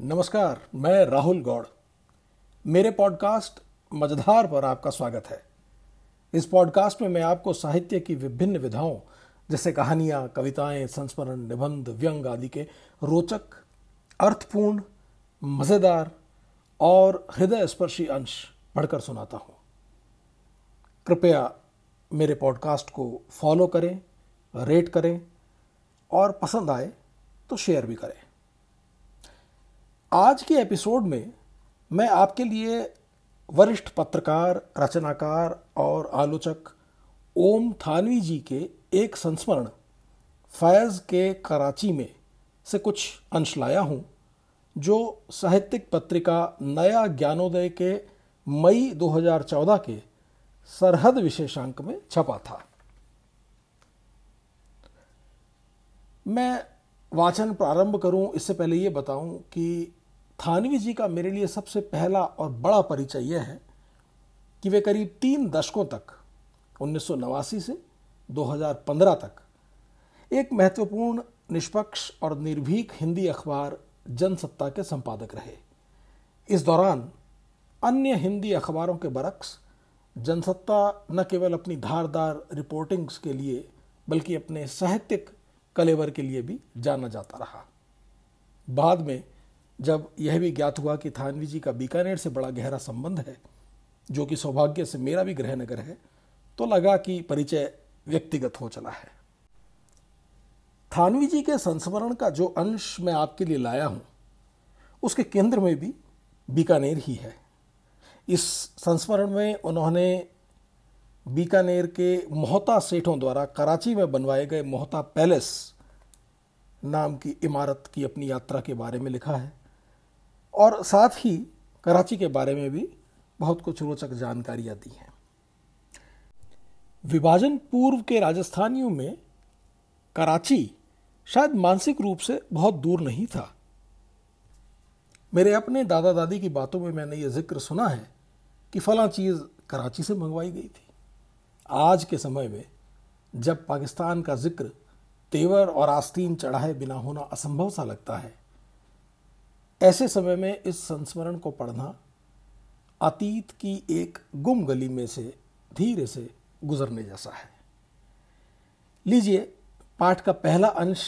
नमस्कार, मैं राहुल गौड़। मेरे पॉडकास्ट मझधार पर आपका स्वागत है। इस पॉडकास्ट में मैं आपको साहित्य की विभिन्न विधाओं, जैसे कहानियाँ, कविताएँ, संस्मरण, निबंध, व्यंग आदि के रोचक, अर्थपूर्ण, मज़ेदार और हृदय स्पर्शी अंश पढ़कर सुनाता हूँ। कृपया मेरे पॉडकास्ट को फॉलो करें, रेट करें और पसंद आए तो शेयर भी करें। आज के एपिसोड में मैं आपके लिए वरिष्ठ पत्रकार, रचनाकार और आलोचक ओम थानवी जी के एक संस्मरण, फैज़ के कराची में से कुछ अंश लाया हूँ, जो साहित्यिक पत्रिका नया ज्ञानोदय के मई 2014 के सरहद विशेषांक में छपा था। मैं वाचन प्रारंभ करूँ, इससे पहले ये बताऊँ कि थानवी जी का मेरे लिए सबसे पहला और बड़ा परिचय यह है कि वे करीब तीन दशकों तक, उन्नीस सौ नवासी से 2015 तक, एक महत्वपूर्ण, निष्पक्ष और निर्भीक हिंदी अखबार जनसत्ता के संपादक रहे। इस दौरान अन्य हिंदी अखबारों के बरक्स जनसत्ता न केवल अपनी धारदार रिपोर्टिंग्स के लिए, बल्कि अपने साहित्यिक कलेवर के लिए भी जाना जाता रहा। बाद में जब यह भी ज्ञात हुआ कि थानवी जी का बीकानेर से बड़ा गहरा संबंध है, जो कि सौभाग्य से मेरा भी गृह नगर है तो लगा कि परिचय व्यक्तिगत हो चला है। थानवी जी के संस्मरण का जो अंश मैं आपके लिए लाया हूँ, उसके केंद्र में भी बीकानेर ही है। इस संस्मरण में उन्होंने बीकानेर के मोहता सेठों द्वारा कराची में बनवाए गए मोहता पैलेस नाम की इमारत की अपनी यात्रा के बारे में लिखा है। और साथ ही कराची के बारे में भी बहुत कुछ रोचक जानकारियाँ दी हैं। विभाजन पूर्व के राजस्थानियों में कराची शायद मानसिक रूप से बहुत दूर नहीं था। मेरे अपने दादा दादी की बातों में मैंने ये ज़िक्र सुना है कि फला चीज़ कराची से मंगवाई गई थी। आज के समय में जब पाकिस्तान का ज़िक्र तेवर और आस्तीन चढ़ाए बिना होना असंभव सा लगता है ऐसे समय में इस संस्मरण को पढ़ना अतीत की एक गुम गली में से धीरे से गुजरने जैसा है। लीजिए, पाठ का पहला अंश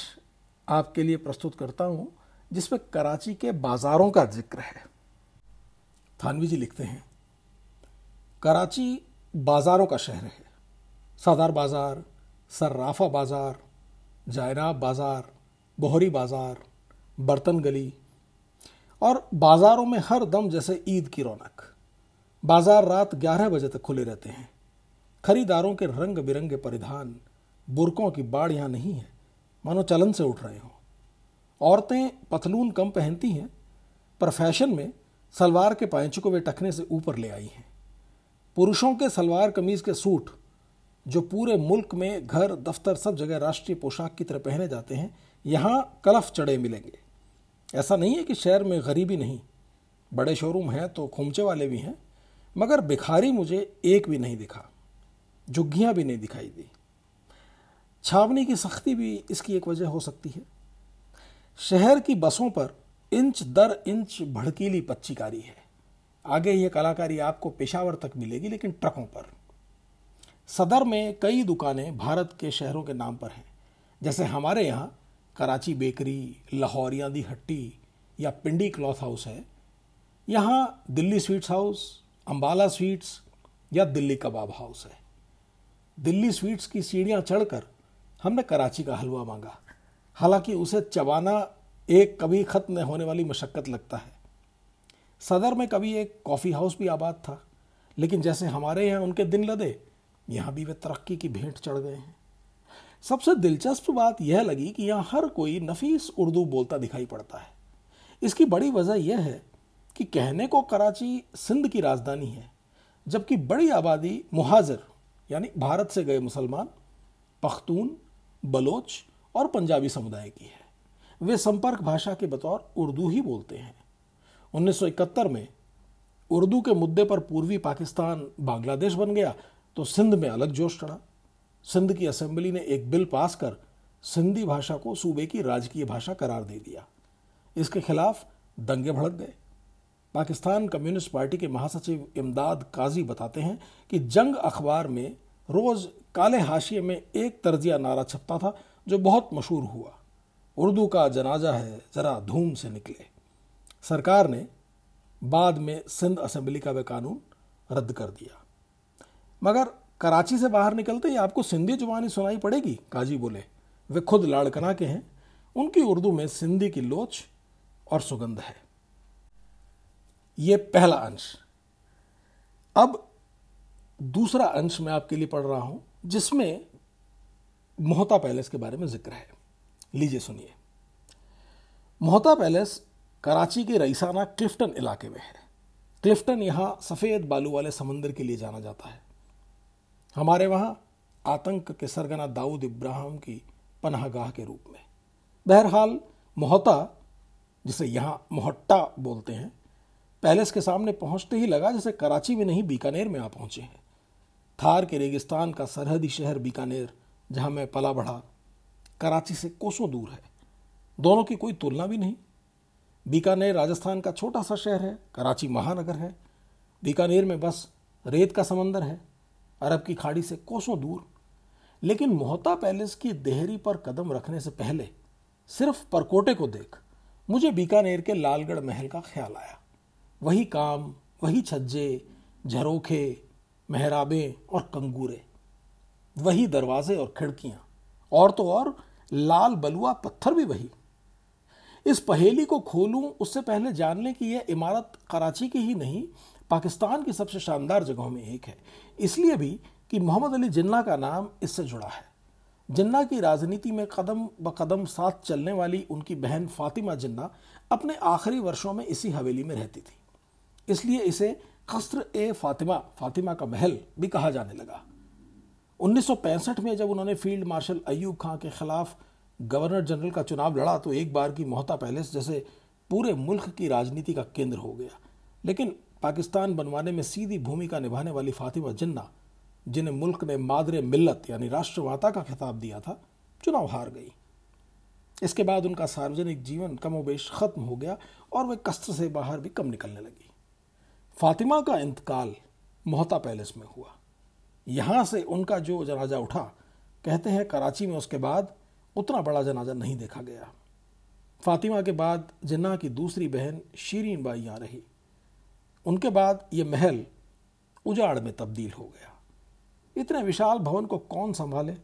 आपके लिए प्रस्तुत करता हूँ, जिसमें कराची के बाजारों का ज़िक्र है। थानवी जी लिखते हैं, कराची बाजारों का शहर है। सदार बाज़ार, सर्राफा बाज़ार जायनाब बाज़ार, बोहरी बाज़ार, बर्तन गली और बाजारों में हर दम जैसे ईद की रौनक। बाज़ार रात 11 बजे तक खुले रहते हैं। खरीदारों के रंग बिरंगे परिधान, बुरकों की बाढ़ यहाँ नहीं है। मानो चलन से उठ रहे हो। औरतें पतलून कम पहनती हैं, पर फ़ैशन में सलवार के पैंच वे टखने से ऊपर ले आई हैं। पुरुषों के सलवार कमीज के सूट, जो पूरे मुल्क में घर, दफ्तर सब जगह राष्ट्रीय पोशाक की तरह पहने जाते हैं, यहाँ कलफ चढ़े मिलेंगे। ऐसा नहीं है कि शहर में गरीबी नहीं, बड़े शोरूम हैं तो खुमचे वाले भी हैं, मगर भिखारी मुझे एक भी नहीं दिखा, झुग्गियाँ भी नहीं दिखाई दी। छावनी की सख्ती भी इसकी एक वजह हो सकती है। शहर की बसों पर इंच दर इंच भड़कीली पच्चीकारी है। आगे ये कलाकारी आपको पेशावर तक मिलेगी, लेकिन ट्रकों पर। सदर में कई दुकानें भारत के शहरों के नाम पर हैं। जैसे हमारे यहाँ कराची बेकरी, लाहौरिया दी हट्टी या पिंडी क्लॉथ हाउस है, यहाँ Delhi sweets house Ambala sweets या दिल्ली कबाब हाउस है। दिल्ली स्वीट्स की सीढ़ियाँ चढ़कर हमने कराची का हलवा मांगा। हालाँकि उसे चबाना एक कभी ख़त्म न होने वाली मशक्क़त लगता है। सदर में कभी एक कॉफ़ी हाउस भी आबाद था, लेकिन जैसे हमारे यहाँ उनके दिन लदे, यहाँ भी वे तरक्की की भेंट चढ़ गए हैं। सबसे दिलचस्प बात यह लगी कि यहाँ हर कोई नफीस उर्दू बोलता दिखाई पड़ता है। इसकी बड़ी वजह यह है कि कहने को कराची सिंध की राजधानी है, जबकि बड़ी आबादी मुहाजिर, यानी भारत से गए मुसलमान, पख्तून, बलोच और पंजाबी समुदाय की है। वे संपर्क भाषा के बतौर उर्दू ही बोलते हैं। 1971 में उर्दू के मुद्दे पर पूर्वी पाकिस्तान बांग्लादेश बन गया तो सिंध में अलग जोश चढ़ा। सिंध की असेंबली ने एक बिल पास कर सिंधी भाषा को सूबे की राजकीय भाषा करार दे दिया। इसके खिलाफ दंगे भड़क गए। पाकिस्तान कम्युनिस्ट पार्टी के महासचिव इमदाद काजी बताते हैं कि जंग अखबार में रोज काले हाशिए में एक तर्जिया नारा छपता था, जो बहुत मशहूर हुआ। उर्दू का जनाजा है, जरा धूम से निकले। सरकार ने बाद में सिंध असेंबली का वह कानून रद्द कर दिया। मगर कराची से बाहर निकलते ही आपको सिंधी जुबानी सुनाई पड़ेगी, काजी बोले। वे खुद लाड़कना के हैं। उनकी उर्दू में सिंधी की लोच और सुगंध है। ये पहला अंश। अब दूसरा अंश मैं आपके लिए पढ़ रहा हूँ, जिसमें मोहता पैलेस के बारे में ज़िक्र है। लीजिए सुनिए। मोहता पैलेस कराची के रईसाना क्लिफ्टन इलाके में है। क्लिफ्टन यहाँ सफ़ेद बालू वाले समंदर के लिए जाना जाता है। हमारे वहाँ आतंक के सरगना दाऊद इब्राहिम की पनाहगाह के रूप में। बहरहाल, मोहता, जिसे यहाँ मोहट्टा बोलते हैं, पैलेस के सामने पहुँचते ही लगा जैसे कराची में नहीं बीकानेर में आ पहुँचे हैं। थार के रेगिस्तान का सरहदी शहर बीकानेर, जहाँ मैं पला बढ़ा, कराची से कोसों दूर है। दोनों की कोई तुलना भी नहीं। बीकानेर राजस्थान का छोटा सा शहर है, कराची महानगर है। बीकानेर में बस रेत का समंदर है। अरब की खाड़ी से कोसों दूर। लेकिन मोहता पैलेस की देहरी पर कदम रखने से पहले सिर्फ़ परकोटे को देख मुझे बीकानेर के लालगढ़ महल का ख्याल आया। वही काम, वही छज्जे, झरोखे, मेहराबे और कंगूरे, वही दरवाजे और खिड़कियाँ, और तो और लाल बलुआ पत्थर भी वही। इस पहेली को खोलूं, उससे पहले जान लें कि यह इमारत कराची की ही नहीं पाकिस्तान की सबसे शानदार जगहों में एक है। इसलिए भी कि मोहम्मद अली जिन्ना का नाम इससे जुड़ा है। जिन्ना की राजनीति में कदम ब कदम साथ चलने वाली उनकी बहन फातिमा जिन्ना अपने आखिरी वर्षों में इसी हवेली में रहती थी। इसलिए इसे खस्र ए फातिमा फातिमा का महल भी कहा जाने लगा। 1965 में जब उन्होंने फ़ील्ड मार्शल अयूब खां के खिलाफ गवर्नर जनरल का चुनाव लड़ा तो एक बार की मोहता पैलेस जैसे पूरे मुल्क की राजनीति का केंद्र हो गया। लेकिन पाकिस्तान बनवाने में सीधी भूमिका निभाने वाली फातिमा जिन्ना, जिन्हें मुल्क ने मादरे मिल्लत, यानी राष्ट्रवाता का खिताब दिया था, चुनाव हार गई। इसके बाद उनका सार्वजनिक जीवन कमोबेश खत्म हो गया और वे कस्त्र से बाहर भी कम निकलने लगी। फातिमा का इंतकाल मोहता पैलेस में हुआ। यहाँ से उनका जो जनाजा उठा, कहते हैं कराची में उसके बाद उतना बड़ा जनाजा नहीं देखा गया। फातिमा के बाद जिन्ना की दूसरी बहन शीरीन बाई यहाँ रही। उनके बाद ये महल उजाड़ में तब्दील हो गया। इतने विशाल भवन को कौन संभाले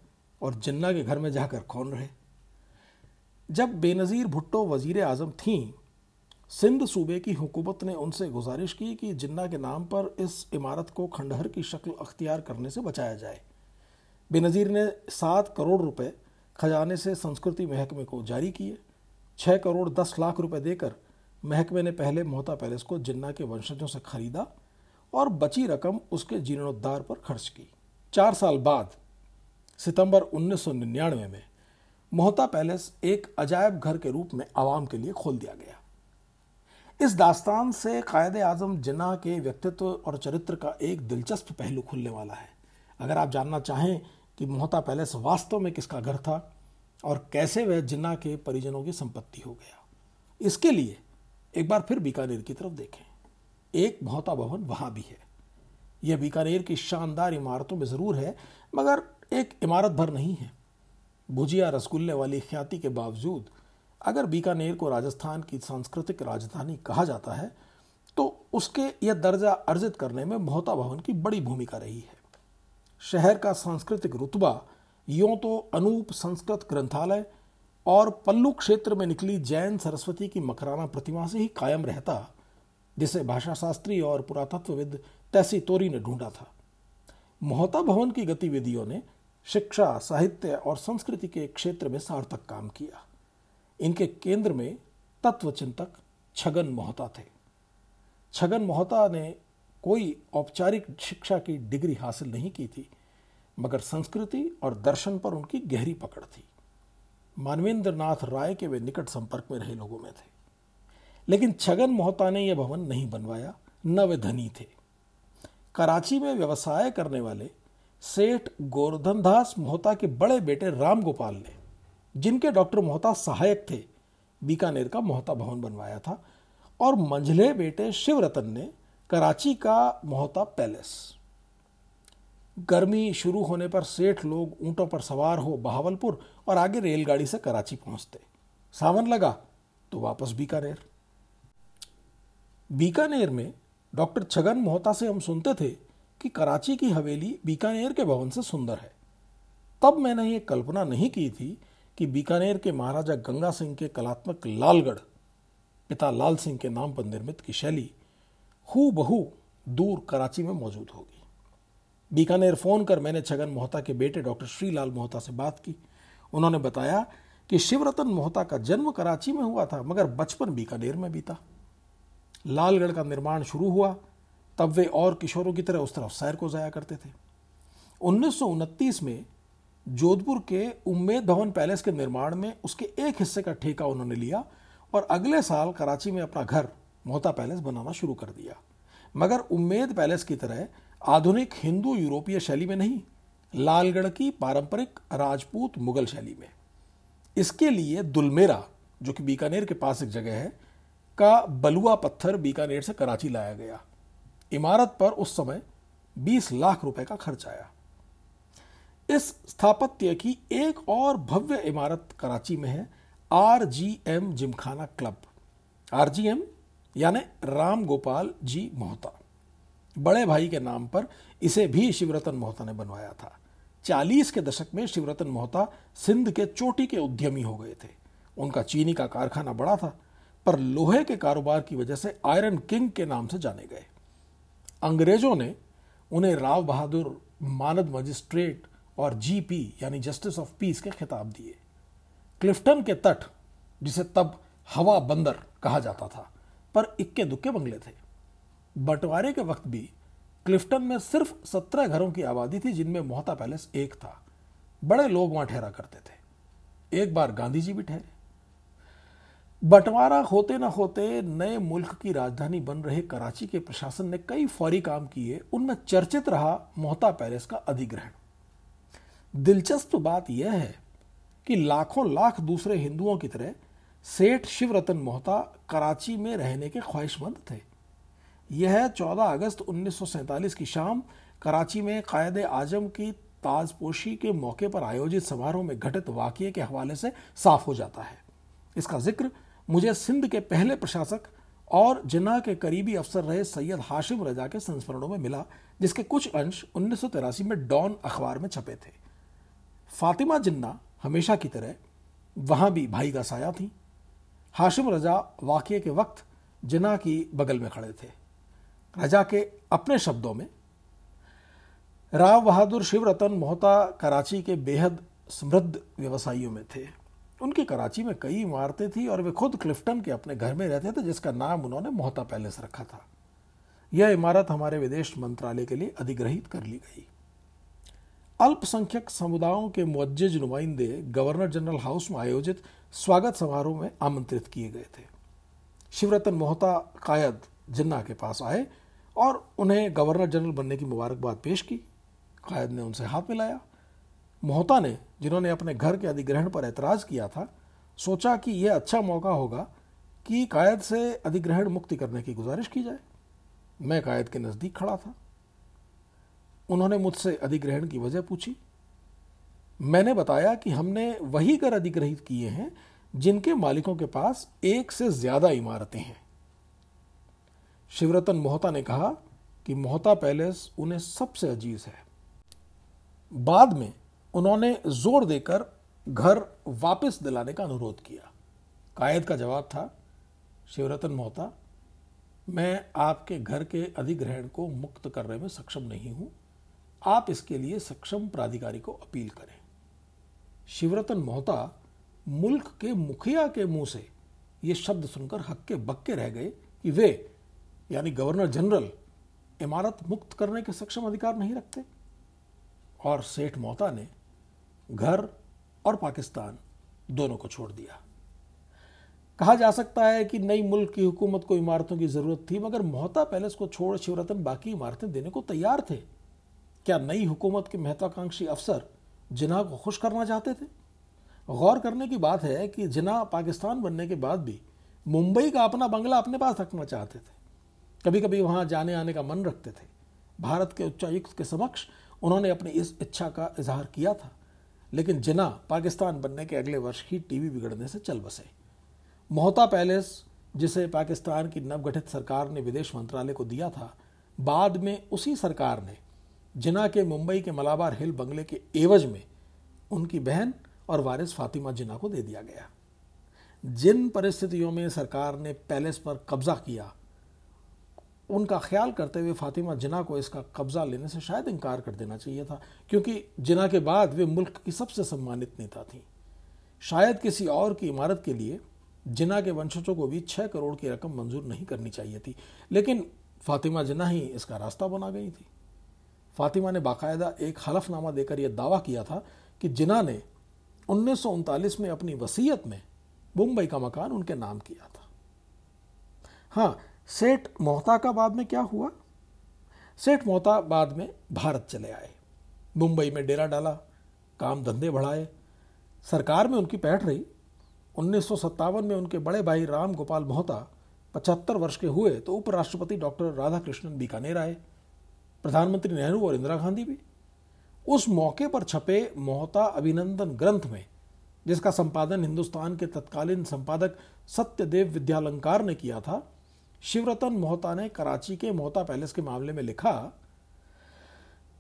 और जिन्ना के घर में जाकर कौन रहे? जब बेनज़ीर भुट्टो वज़ीर आज़म थीं, सिंध सूबे की हुकूमत ने उनसे गुजारिश की कि जिन्ना के नाम पर इस इमारत को खंडहर की शक्ल अख्तियार करने से बचाया जाए। बेनज़ीर ने सात करोड़ रुपए खजाने से संस्कृति महकमे को जारी किए छः करोड़ दस लाख रुपए देकर महकमे ने पहले मोहता पैलेस को जिन्ना के वंशजों से खरीदा और बची रकम उसके जीर्णोद्धार पर खर्च की। चार साल बाद, सितंबर 1999 में, मोहता पैलेस एक अजायब घर के रूप में आवाम के लिए खोल दिया गया। इस दास्तान से कायद आज़म जिन्ना के व्यक्तित्व और चरित्र का एक दिलचस्प पहलू खुलने वाला है। अगर आप जानना चाहें कि मोहता पैलेस वास्तव में किसका घर था और कैसे वह जिन्ना के परिजनों की संपत्ति हो गया। इसके लिए एक बार फिर बीकानेर की तरफ़ देखें। एक मोहता भवन वहाँ भी है। यह बीकानेर की शानदार इमारतों में ज़रूर है, मगर एक इमारत भर नहीं है। भुजिया रसगुल्ले वाली ख्याति के बावजूद, अगर बीकानेर को राजस्थान की सांस्कृतिक राजधानी कहा जाता है तो उसके यह दर्जा अर्जित करने में मोहता भवन की बड़ी भूमिका रही है। शहर का सांस्कृतिक रुतबा, यों तो अनूप संस्कृत ग्रंथालय और पल्लू क्षेत्र में निकली जैन सरस्वती की मकराना प्रतिमा से ही कायम रहता, जिसे भाषा शास्त्री और पुरातत्वविद तैसी तोरी ने ढूंढा था। मोहता भवन की गतिविधियों ने शिक्षा, साहित्य और संस्कृति के क्षेत्र में सार्थक काम किया। इनके केंद्र में तत्व चिंतक छगन मोहता थे। छगन मोहता ने कोई औपचारिक शिक्षा की डिग्री हासिल नहीं की थी, मगर संस्कृति और दर्शन पर उनकी गहरी पकड़ थी। मानवेंद्र नाथ राय के वे निकट संपर्क में रहे लोगों में थे। लेकिन छगन मोहता ने यह भवन नहीं बनवाया, न वे धनी थे। कराची में व्यवसाय करने वाले सेठ गोवर्धन दास मोहता के बड़े बेटे राम गोपाल ने, जिनके डॉक्टर मोहता सहायक थे, बीकानेर का मोहता भवन बनवाया था, और मंझले बेटे शिवरतन ने कराची का मोहता पैलेस। गर्मी शुरू होने पर सेठ लोग ऊंटों पर सवार हो बहावलपुर और आगे रेलगाड़ी से कराची पहुँचते। सावन लगा तो वापस बीकानेर। बीकानेर में डॉक्टर छगन मोहता से हम सुनते थे कि कराची की हवेली बीकानेर के भवन से सुंदर है। तब मैंने ये कल्पना नहीं की थी कि बीकानेर के महाराजा गंगा सिंह के कलात्मक लालगढ़, पिता लाल सिंह के नाम पर निर्मित की शैली हु बहू दूर कराची में मौजूद होगी। बीकानेर फ़ोन कर मैंने छगन मोहता के बेटे डॉक्टर श्रीलाल मोहता से बात की। उन्होंने बताया कि शिवरतन मोहता का जन्म कराची में हुआ था, मगर बचपन बीकानेर में बीता। लालगढ़ का निर्माण शुरू हुआ, तब वे और किशोरों की तरह उस तरफ़ सैर को जाया करते थे। उन्नीस सौ उनतीस में जोधपुर के उम्मेद भवन पैलेस के निर्माण में उसके एक हिस्से का ठेका उन्होंने लिया और अगले साल कराची में अपना घर मोहता पैलेस बनाना शुरू कर दिया। मगर उम्मेद पैलेस की तरह आधुनिक हिंदू यूरोपीय शैली में नहीं, लालगढ़ की पारंपरिक राजपूत मुगल शैली में। इसके लिए दुलमेरा, जो कि बीकानेर के पास एक जगह है, का बलुआ पत्थर बीकानेर से कराची लाया गया। इमारत पर उस समय 20 लाख रुपए का खर्च आया। इस स्थापत्य की एक और भव्य इमारत कराची में है R G M Gymkhana club. R G M यानी राम गोपाल जी मोहता। बड़े भाई के नाम पर इसे भी शिवरतन मोहता ने बनवाया था। चालीस के दशक में शिवरतन मोहता सिंध के चोटी के उद्यमी हो गए थे। उनका चीनी का कारखाना बड़ा था, पर लोहे के कारोबार की वजह से आयरन किंग के नाम से जाने गए। अंग्रेज़ों ने उन्हें राव बहादुर, मानद मजिस्ट्रेट और जीपी यानी जस्टिस ऑफ़ पीस के खिताब दिए। क्लिफ्टन के तट, जिसे तब हवा बंदर कहा जाता था, पर इक्के दुक्के बंगले थे। बंटवारे के वक्त भी क्लिफ्टन में सिर्फ़ सत्रह घरों की आबादी थी जिनमें मोहता पैलेस एक था। बड़े लोग वहाँ ठहरा करते थे। एक बार गांधी जी भी ठहरे। बंटवारा होते ना होते नए मुल्क की राजधानी बन रहे कराची के प्रशासन ने कई फौरी काम किए। उनमें चर्चित रहा मोहता पैलेस का अधिग्रहण। दिलचस्प बात यह है कि लाखों लाख दूसरे हिंदुओं की तरह सेठ शिवरतन मोहता कराची में रहने के ख्वाहिशमंद थे। यह 14 अगस्त उन्नीस सौ सैंतालीस की शाम, कराची में कायद आज़म की ताजपोशी के मौके पर आयोजित समारोह में घटित वाक्य के हवाले से साफ़ हो जाता है। इसका ज़िक्र मुझे सिंध के पहले प्रशासक और जिन्ना के करीबी अफसर रहे सैयद हाशिम रजा के संस्मरणों में मिला, जिसके कुछ अंश उन्नीस सौ तिरासी में डॉन अखबार में छपे थे। फातिमा जिन्ना हमेशा की तरह वहाँ भी भाई का साया थी। हाशिम रजा वाक्य के वक्त जिना की बगल में खड़े थे। रजा के अपने शब्दों में, राव बहादुर शिवरतन मोहता कराची के बेहद समृद्ध व्यवसायियों में थे। उनकी कराची में कई इमारतें थी और वे खुद क्लिफ्टन के अपने घर में रहते थे, जिसका नाम उन्होंने मोहता पैलेस रखा था। यह इमारत हमारे विदेश मंत्रालय के लिए अधिग्रहित कर ली गई। अल्पसंख्यक समुदायों के मुज्ज नुमाइंदे गवर्नर जनरल हाउस में आयोजित स्वागत समारोह में आमंत्रित किए गए थे। शिवरतन मोहता कायद जिन्ना के पास आए और उन्हें गवर्नर जनरल बनने की मुबारकबाद पेश की। कायद ने उनसे हाथ मिलाया। मोहता ने, जिन्होंने अपने घर के अधिग्रहण पर एतराज़ किया था, सोचा कि यह अच्छा मौका होगा कि कायद से अधिग्रहण मुक्ति करने की गुजारिश की जाए। मैं कायद के नज़दीक खड़ा था। उन्होंने मुझसे अधिग्रहण की वजह पूछी। मैंने बताया कि हमने वही कर अधिग्रहित किए हैं जिनके मालिकों के पास एक से ज़्यादा इमारतें हैं। शिवरतन मोहता ने कहा कि मोहता पैलेस उन्हें सबसे अज़ीज़ है। बाद में उन्होंने ज़ोर देकर घर वापस दिलाने का अनुरोध किया। कायद का जवाब था, शिवरतन मोहता, मैं आपके घर के अधिग्रहण को मुक्त करने में सक्षम नहीं हूँ। आप इसके लिए सक्षम प्राधिकारी को अपील करें। शिवरतन मोहता मुल्क के मुखिया के मुँह से ये शब्द सुनकर हक्के बक्के रह गए कि वे यानी गवर्नर जनरल इमारत मुक्त करने के सक्षम अधिकार नहीं रखते। और सेठ मोहता ने घर और पाकिस्तान दोनों को छोड़ दिया। कहा जा सकता है कि नई मुल्क की हुकूमत को इमारतों की ज़रूरत थी, मगर मोहता पैलेस को छोड़ शिवरतन बाकी इमारतें देने को तैयार थे। क्या नई हुकूमत के महत्वाकांक्षी अफसर जिना को खुश करना चाहते थे? गौर करने की बात है कि जिना पाकिस्तान बनने के बाद भी मुंबई का अपना बंगला अपने पास रखना चाहते थे। कभी कभी वहाँ जाने आने का मन रखते थे। भारत के उच्चायुक्त के समक्ष उन्होंने अपनी इस इच्छा का इजहार किया था, लेकिन जिना पाकिस्तान बनने के अगले वर्ष ही टीवी बिगड़ने से चल बसे। मोहता पैलेस, जिसे पाकिस्तान की नवगठित सरकार ने विदेश मंत्रालय को दिया था, बाद में उसी सरकार ने जिना के मुंबई के मलाबार हिल बंगले के एवज में उनकी बहन और वारिस फातिमा जिना को दे दिया गया। जिन परिस्थितियों में सरकार ने पैलेस पर कब्जा किया उनका ख्याल करते हुए फातिमा जिना को इसका कब्जा लेने से शायद इनकार कर देना चाहिए था, क्योंकि जिना के बाद वे मुल्क की सबसे सम्मानित नेता थी। शायद किसी और की इमारत के लिए जिना के वंशजों को भी छह करोड़ की रकम मंजूर नहीं करनी चाहिए थी, लेकिन फातिमा जिना ही इसका रास्ता बना गई थी। फातिमा ने बाकायदा एक हलफनामा देकर यह दावा किया था कि जिना ने उन्नीस सौ उनतालीस में अपनी वसीयत में मुंबई का मकान उनके नाम किया था। हाँ सेठ मोहता का बाद में क्या हुआ? सेठ मोहता बाद में भारत चले आए। मुंबई में डेरा डाला, काम धंधे बढ़ाए। सरकार में उनकी पैठ रही। उन्नीस सौ सत्तावन में उनके बड़े भाई राम गोपाल मोहता पचहत्तर वर्ष के हुए तो उपराष्ट्रपति डॉक्टर राधाकृष्णन बीकानेर आए। प्रधानमंत्री नेहरू और इंदिरा गांधी भी। उस मौके पर छपे मोहता अभिनंदन ग्रंथ में, जिसका संपादन हिंदुस्तान के तत्कालीन संपादक सत्यदेव विद्यालंकार ने किया था शिवरतन मोहता ने कराची के मोहता पैलेस के मामले में लिखा,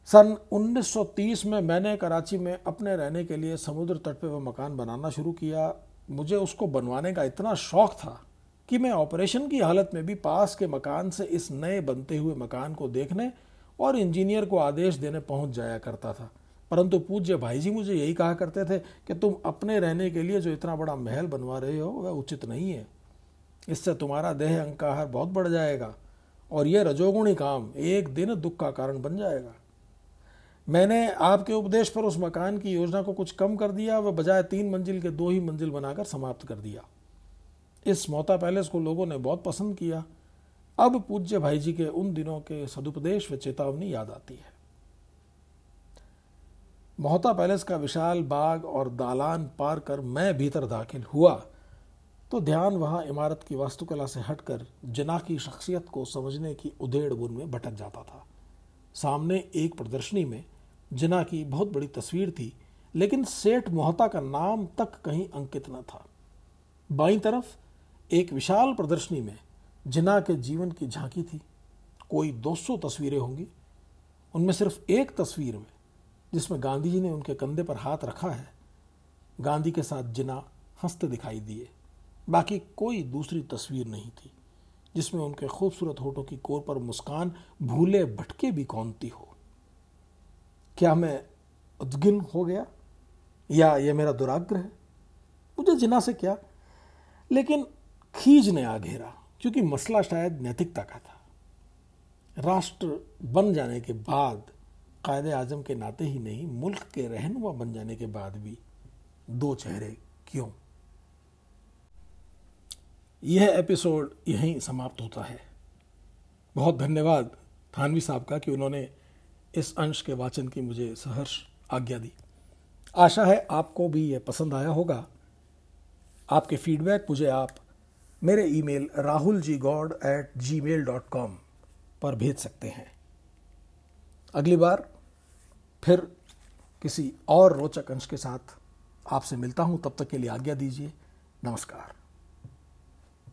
सन 1930 में मैंने कराची में अपने रहने के लिए समुद्र तट पर वह मकान बनाना शुरू किया। मुझे उसको बनवाने का इतना शौक था कि मैं ऑपरेशन की हालत में भी पास के मकान से इस नए बनते हुए मकान को देखने और इंजीनियर को आदेश देने पहुँच जाया करता था। परंतु पूज्य भाई जी मुझे यही कहा करते थे कि तुम अपने रहने के लिए जो इतना बड़ा महल बनवा रहे हो, वह उचित नहीं है। इससे तुम्हारा देह अंकार बहुत बढ़ जाएगा और यह रजोगुणी काम एक दिन दुख का कारण बन जाएगा। मैंने आपके उपदेश पर उस मकान की योजना को कुछ कम कर दिया व बजाय तीन मंजिल के दो ही मंजिल बनाकर समाप्त कर दिया। इस मोता पैलेस को लोगों ने बहुत पसंद किया। अब पूज्य भाई जी के उन दिनों के सदुपदेश व चेतावनी याद आती है। मोहता पैलेस का विशाल बाग और दालान पार कर मैं भीतर दाखिल हुआ। तो ध्यान वहाँ इमारत की वास्तुकला से हटकर जना की शख्सियत को समझने की उधेड़ बुन में भटक जाता था। सामने एक प्रदर्शनी में जना की बहुत बड़ी तस्वीर थी, लेकिन सेठ मोहता का नाम तक कहीं अंकित न था। बाई तरफ़ एक विशाल प्रदर्शनी में जिना के जीवन की झांकी थी। कोई 200 तस्वीरें होंगी। उनमें सिर्फ़ एक तस्वीर में, जिसमें गांधी जी ने उनके कंधे पर हाथ रखा है, गांधी के साथ जिना हँसते दिखाई दिए। बाकी कोई दूसरी तस्वीर नहीं थी, जिसमें उनके खूबसूरत होठों की कोर पर मुस्कान भूले भटके भी कौनती हो। क्या मैं उद्गिन हो गया? या यह मेरा दुराग्रह? है मुझे जिना से क्या? लेकिन खींच ने आ घेरा क्योंकि मसला शायद नैतिकता का था। राष्ट्र बन जाने के बाद, कायदे आज़म के नाते ही नहीं, मुल्क के रहनुमा बन जाने के बाद भी दो चेहरे क्यों? यह एपिसोड यहीं समाप्त होता है। बहुत धन्यवाद थानवी साहब का कि उन्होंने इस अंश के वाचन की मुझे सहर्ष आज्ञा दी। आशा है आपको भी यह पसंद आया होगा। आपके फीडबैक मुझे आप मेरे email Rahul G god at G mail dot com पर भेज सकते हैं। अगली बार फिर किसी और रोचक अंश के साथ आपसे मिलता हूँ। तब तक के लिए आज्ञा दीजिए। नमस्कार।